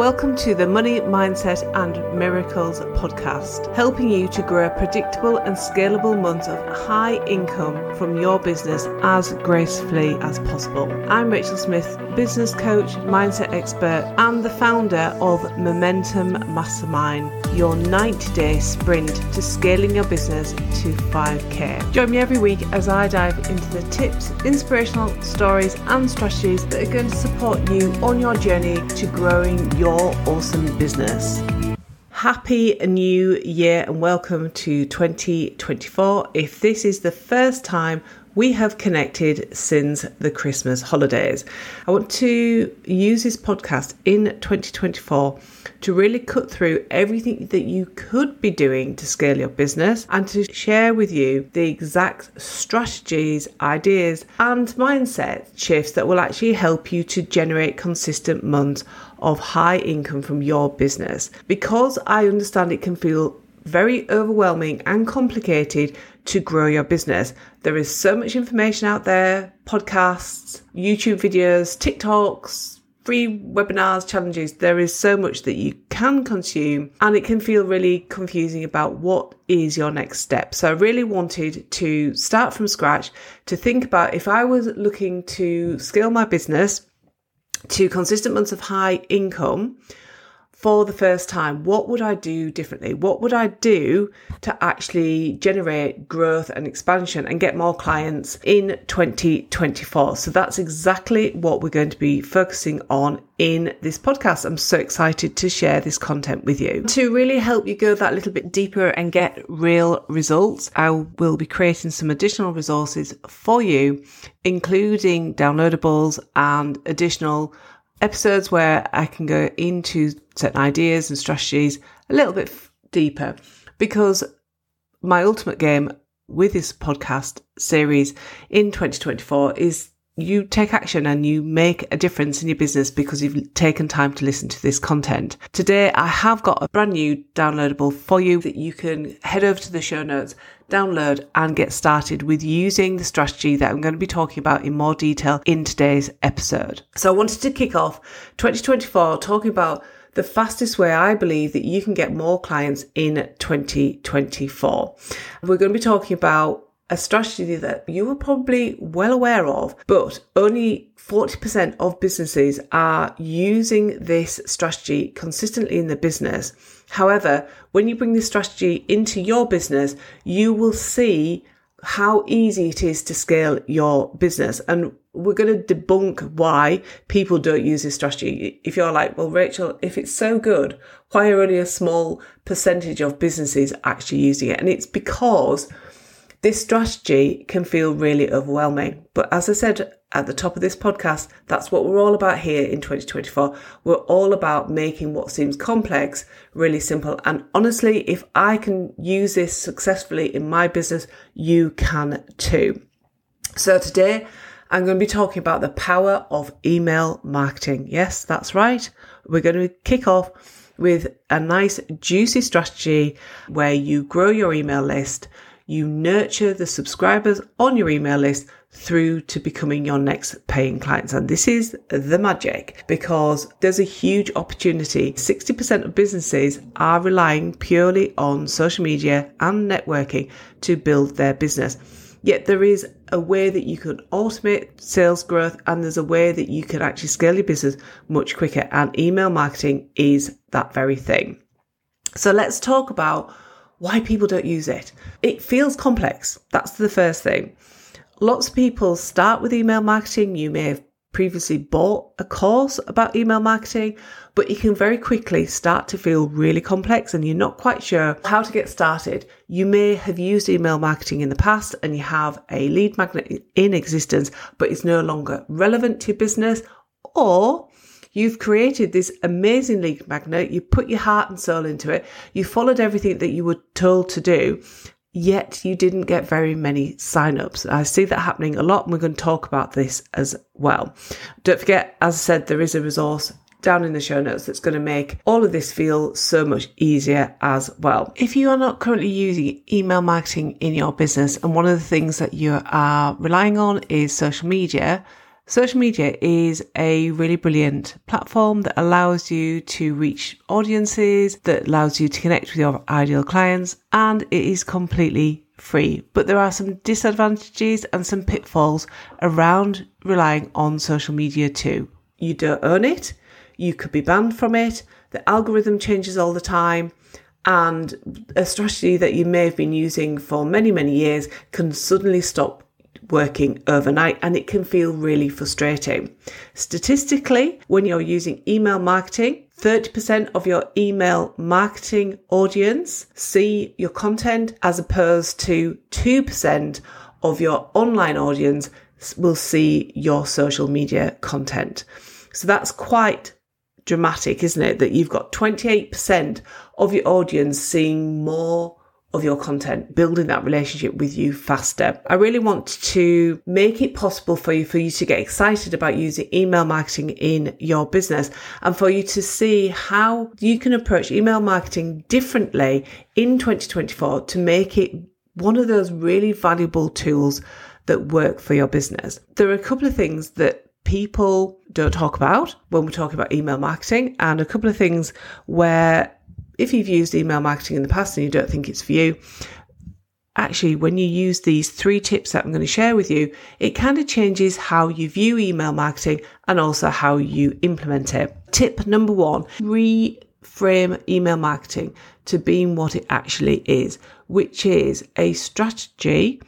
Welcome to the Money, Mindset and Miracles podcast, helping you to grow a predictable and scalable month of high income from your business as gracefully as possible. I'm Rachel Smith, business coach, mindset expert, and the founder of Momentum Mastermind, your 90 day sprint to scaling your business to 5K. Join me every week as I dive into the tips, inspirational stories, and strategies that are going to support you on your journey to growing your awesome business. Happy New Year and welcome to 2024. If this is the first time we have connected since the Christmas holidays, I want to use this podcast in 2024 to really cut through everything that you could be doing to scale your business and to share with you the exact strategies, ideas, and mindset shifts that will actually help you to generate consistent months of high income from your business. Because I understand it can feel very overwhelming and complicated to grow your business. There is so much information out there podcasts, YouTube videos, TikToks, free webinars, challenges. There is so much that you can consume, and it can feel really confusing about what is your next step. So, I really wanted to start from scratch to think about if I was looking to scale my business to consistent months of high income for the first time, what would I do differently? What would I do to actually generate growth and expansion and get more clients in 2024? So that's exactly what we're going to be focusing on in this podcast. I'm so excited to share this content with you. To really help you go that little bit deeper and get real results, I will be creating some additional resources for you, including downloadables and additional episodes where I can go into certain ideas and strategies a little bit deeper because my ultimate game with this podcast series in 2024 is you take action and you make a difference in your business because you've taken time to listen to this content. Today, I have got a brand new downloadable for you that you can head over to the show notes, download and get started with using the strategy that I'm going to be talking about in more detail in today's episode. So I wanted to kick off 2024 talking about the fastest way I believe that you can get more clients in 2024. We're going to be talking about a strategy that you are probably well aware of, but only 40% of businesses are using this strategy consistently in the business. However, when you bring this strategy into your business, you will see how easy it is to scale your business. And we're going to debunk why people don't use this strategy. If you're like, well, Rachel, if it's so good, why are only a small percentage of businesses actually using it? And it's because this strategy can feel really overwhelming. But as I said at the top of this podcast, that's what we're all about here in 2024. We're all about making what seems complex really simple. And honestly, if I can use this successfully in my business, you can too. So today, I'm going to be talking about the power of email marketing. Yes, that's right. We're going to kick off with a nice juicy strategy where you grow your email list you nurture the subscribers on your email list through to becoming your next paying clients. And this is the magic because there's a huge opportunity. 60% of businesses are relying purely on social media and networking to build their business. Yet there is a way that you can automate sales growth and there's a way that you can actually scale your business much quicker. And email marketing is that very thing. So let's talk about why people don't use it. It feels complex. That's the first thing. Lots of people start with email marketing. You may have previously bought a course about email marketing, but you can very quickly start to feel really complex and you're not quite sure how to get started. You may have used email marketing in the past and you have a lead magnet in existence, but it's no longer relevant to your business or You've created this amazing lead magnet. You put your heart and soul into it. You followed everything that you were told to do. Yet you didn't get very many signups. I see that happening a lot, and we're going to talk about this as well. Don't forget, as I said, there is a resource down in the show notes that's going to make all of this feel so much easier as well. If you are not currently using email marketing in your business and one of the things that you are relying on is social media, Social media is a really brilliant platform that allows you to reach audiences, that allows you to connect with your ideal clients, and it is completely free. But there are some disadvantages and some pitfalls around relying on social media too. You don't own it, you could be banned from it, the algorithm changes all the time, and a strategy that you may have been using for many, many years can suddenly stop working overnight and it can feel really frustrating. Statistically, when you're using email marketing, 30% of your email marketing audience see your content as opposed to 2% of your online audience will see your social media content. So that's quite dramatic, isn't it? That you've got 28% of your audience seeing more of your content, building that relationship with you faster. I really want to make it possible for you, for you to get excited about using email marketing in your business and for you to see how you can approach email marketing differently in 2024 to make it one of those really valuable tools that work for your business. There are a couple of things that people don't talk about when we're talking about email marketing and a couple of things where if you've used email marketing in the past and you don't think it's for you, actually, when you use these three tips that I'm going to share with you, it kind of changes how you view email marketing and also how you implement it. Tip number one reframe email marketing to being what it actually is, which is a strategy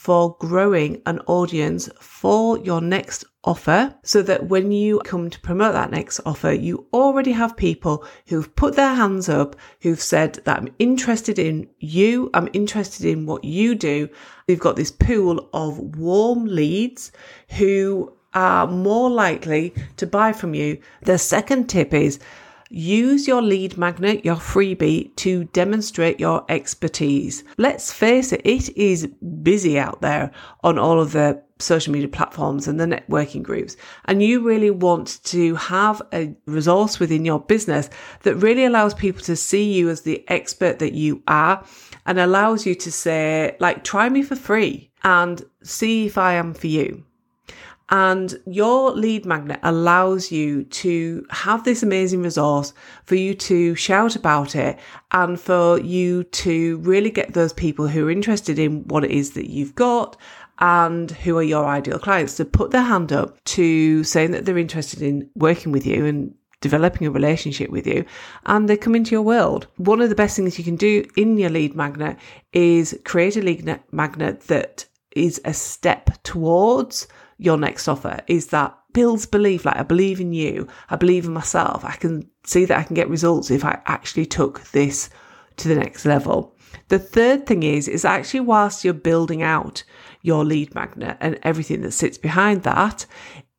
for growing an audience for your next offer so that when you come to promote that next offer, you already have people who've put their hands up, who've said that I'm interested in you, I'm interested in what you do. You've got this pool of warm leads who are more likely to buy from you. The second tip is Use your lead magnet, your freebie, to demonstrate your expertise. Let's face it, it is busy out there on all of the social media platforms and the networking groups. And you really want to have a resource within your business that really allows people to see you as the expert that you are and allows you to say, like, try me for free and see if I am for you. And your lead magnet allows you to have this amazing resource for you to shout about it and for you to really get those people who are interested in what it is that you've got and who are your ideal clients to put their hand up to saying that they're interested in working with you and developing a relationship with you and they come into your world. One of the best things you can do in your lead magnet is create a lead magnet that is a step towards your next offer is that builds belief. Like I believe in you. I believe in myself. I can see that I can get results if I actually took this to the next level. The third thing is, is actually whilst you're building out your lead magnet and everything that sits behind that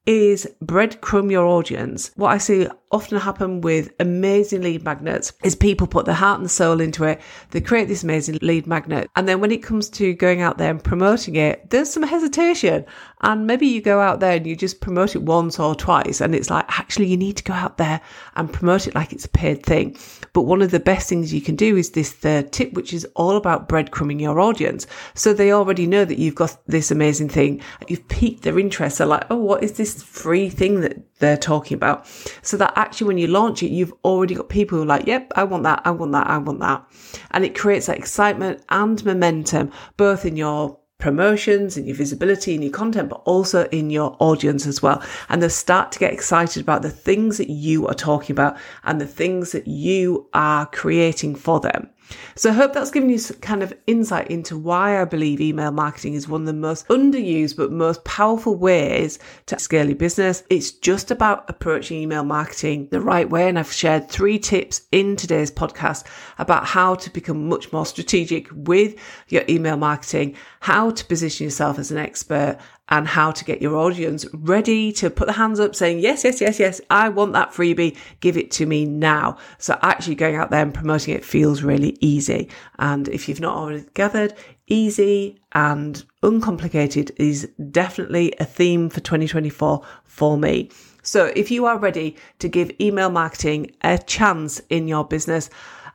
is breadcrumb your audience. What I see often happen with amazing lead magnets is people put their heart and soul into it. They create this amazing lead magnet. And then when it comes to going out there and promoting it, there's some hesitation. And maybe you go out there and you just promote it once or twice. And it's like, actually, you need to go out there and promote it like it's a paid thing. But one of the best things you can do is this third tip, which is all about breadcrumbing your audience. So they already know that you've got this amazing thing. You've piqued their interest. They're like, oh, what is this free thing that they're talking about? So that actually when you launch it, you've already got people who are like, yep, I want that, I want that, I want that. And it creates that excitement and momentum, both in your promotions and your visibility and your content, but also in your audience as well. And they start to get excited about the things that you are talking about and the things that you are creating for them. So I hope that's given you some kind of insight into why I believe email marketing is one of the most underused but most powerful ways to scale your business. It's just about approaching email marketing the right way. And I've shared three tips in today's podcast about how to become much more strategic with your email marketing, how to position yourself as an expert and how to get your audience ready to put the hands up saying, yes, yes, yes, yes, I want that freebie. Give it to me now. So actually going out there and promoting it feels really easy. And if you've not already gathered, easy and uncomplicated is definitely a theme for 2024 for me. So if you are ready to give email marketing a chance in your business,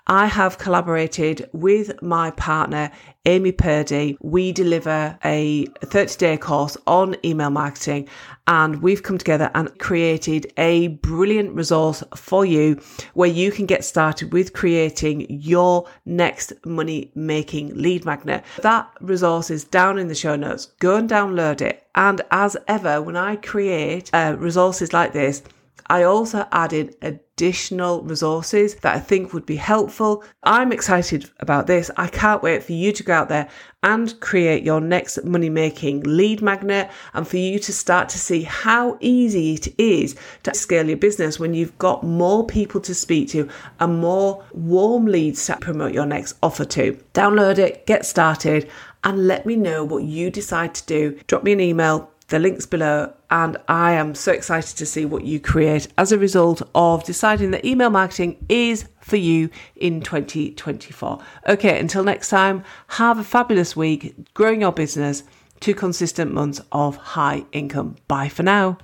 I have collaborated with my partner, Amy Purdie. We deliver a 30 day course on email marketing and we've come together and created a brilliant resource for you where you can get started with creating your next money making lead magnet. That resource is down in the show notes. Go and download it. And as ever, when I create uh, resources like this, I also added additional resources that I think would be helpful. I'm excited about this. I can't wait for you to go out there and create your next money making lead magnet and for you to start to see how easy it is to scale your business when you've got more people to speak to and more warm leads to promote your next offer to. Download it, get started, and let me know what you decide to do. Drop me an email the links below. And I am so excited to see what you create as a result of deciding that email marketing is for you in 2024. Okay, until next time, have a fabulous week growing your business to consistent months of high income. Bye for now.